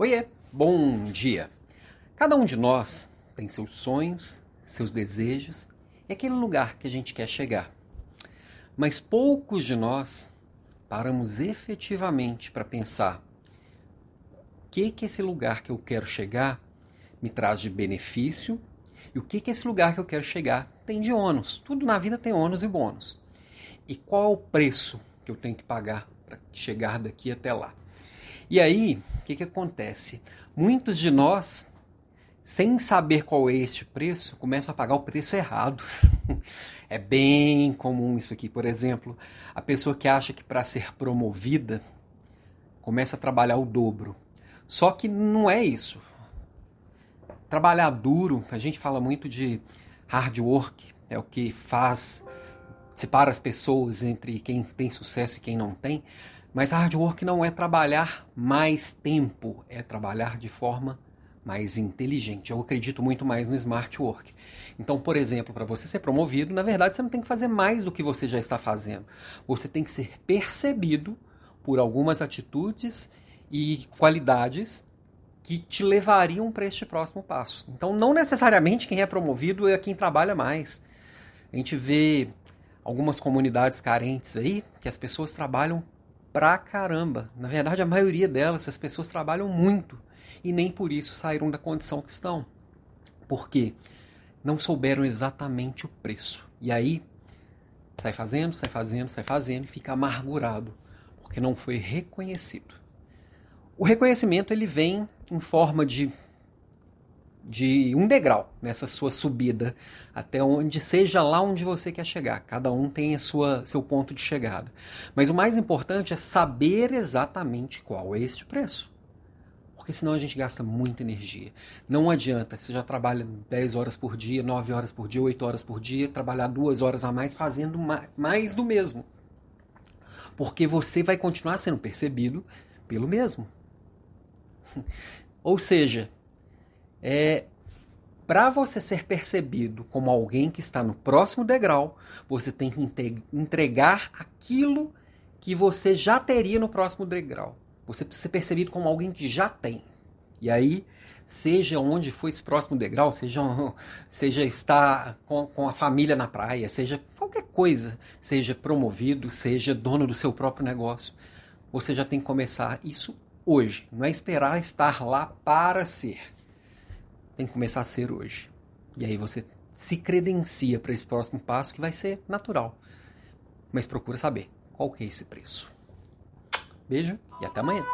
Oiê, bom dia. Cada um de nós tem seus sonhos, seus desejos e aquele lugar que a gente quer chegar. Mas poucos de nós paramos efetivamente para pensar o que que esse lugar que eu quero chegar me traz de benefício e o que que esse lugar que eu quero chegar tem de ônus. Tudo na vida tem ônus e bônus. E qual é o preço que eu tenho que pagar para chegar daqui até lá? E aí, o que, que acontece? Muitos de nós, sem saber qual é este preço, começam a pagar o preço errado. é bem comum isso aqui. Por exemplo, a pessoa que acha que para ser promovida começa a trabalhar o dobro. Só que não é isso. Trabalhar duro, a gente fala muito de hard work, é o que faz separa as pessoas entre quem tem sucesso e quem não tem. Mas hard work não é trabalhar mais tempo, é trabalhar de forma mais inteligente. Eu acredito muito mais no smart work. Então, por exemplo, para você ser promovido, na verdade você não tem que fazer mais do que você já está fazendo. Você tem que ser percebido por algumas atitudes e qualidades que te levariam para este próximo passo. Então, não necessariamente quem é promovido é quem trabalha mais. A gente vê algumas comunidades carentes aí que as pessoas trabalham pra caramba. Na verdade, a maioria delas, as pessoas trabalham muito e nem por isso saíram da condição que estão. Por quê? Não souberam exatamente o preço. E aí, sai fazendo, sai fazendo, sai fazendo e fica amargurado, porque não foi reconhecido. O reconhecimento ele vem em forma de de um degrau nessa sua subida até onde seja lá onde você quer chegar. Cada um tem a sua seu ponto de chegada. Mas o mais importante é saber exatamente qual é este preço. Porque senão a gente gasta muita energia. Não adianta, você já trabalha 10 horas por dia, 9 horas por dia, 8 horas por dia, trabalhar duas horas a mais fazendo mais do mesmo. Porque você vai continuar sendo percebido pelo mesmo. Ou seja, é, para você ser percebido como alguém que está no próximo degrau, você tem que entregar aquilo que você já teria no próximo degrau. Você precisa ser percebido como alguém que já tem. E aí, seja onde for esse próximo degrau, seja, seja estar com, com a família na praia, seja qualquer coisa, seja promovido, seja dono do seu próprio negócio, você já tem que começar isso hoje. Não é esperar estar lá para ser tem que começar a ser hoje. E aí você se credencia para esse próximo passo que vai ser natural. Mas procura saber qual que é esse preço. Beijo e até amanhã.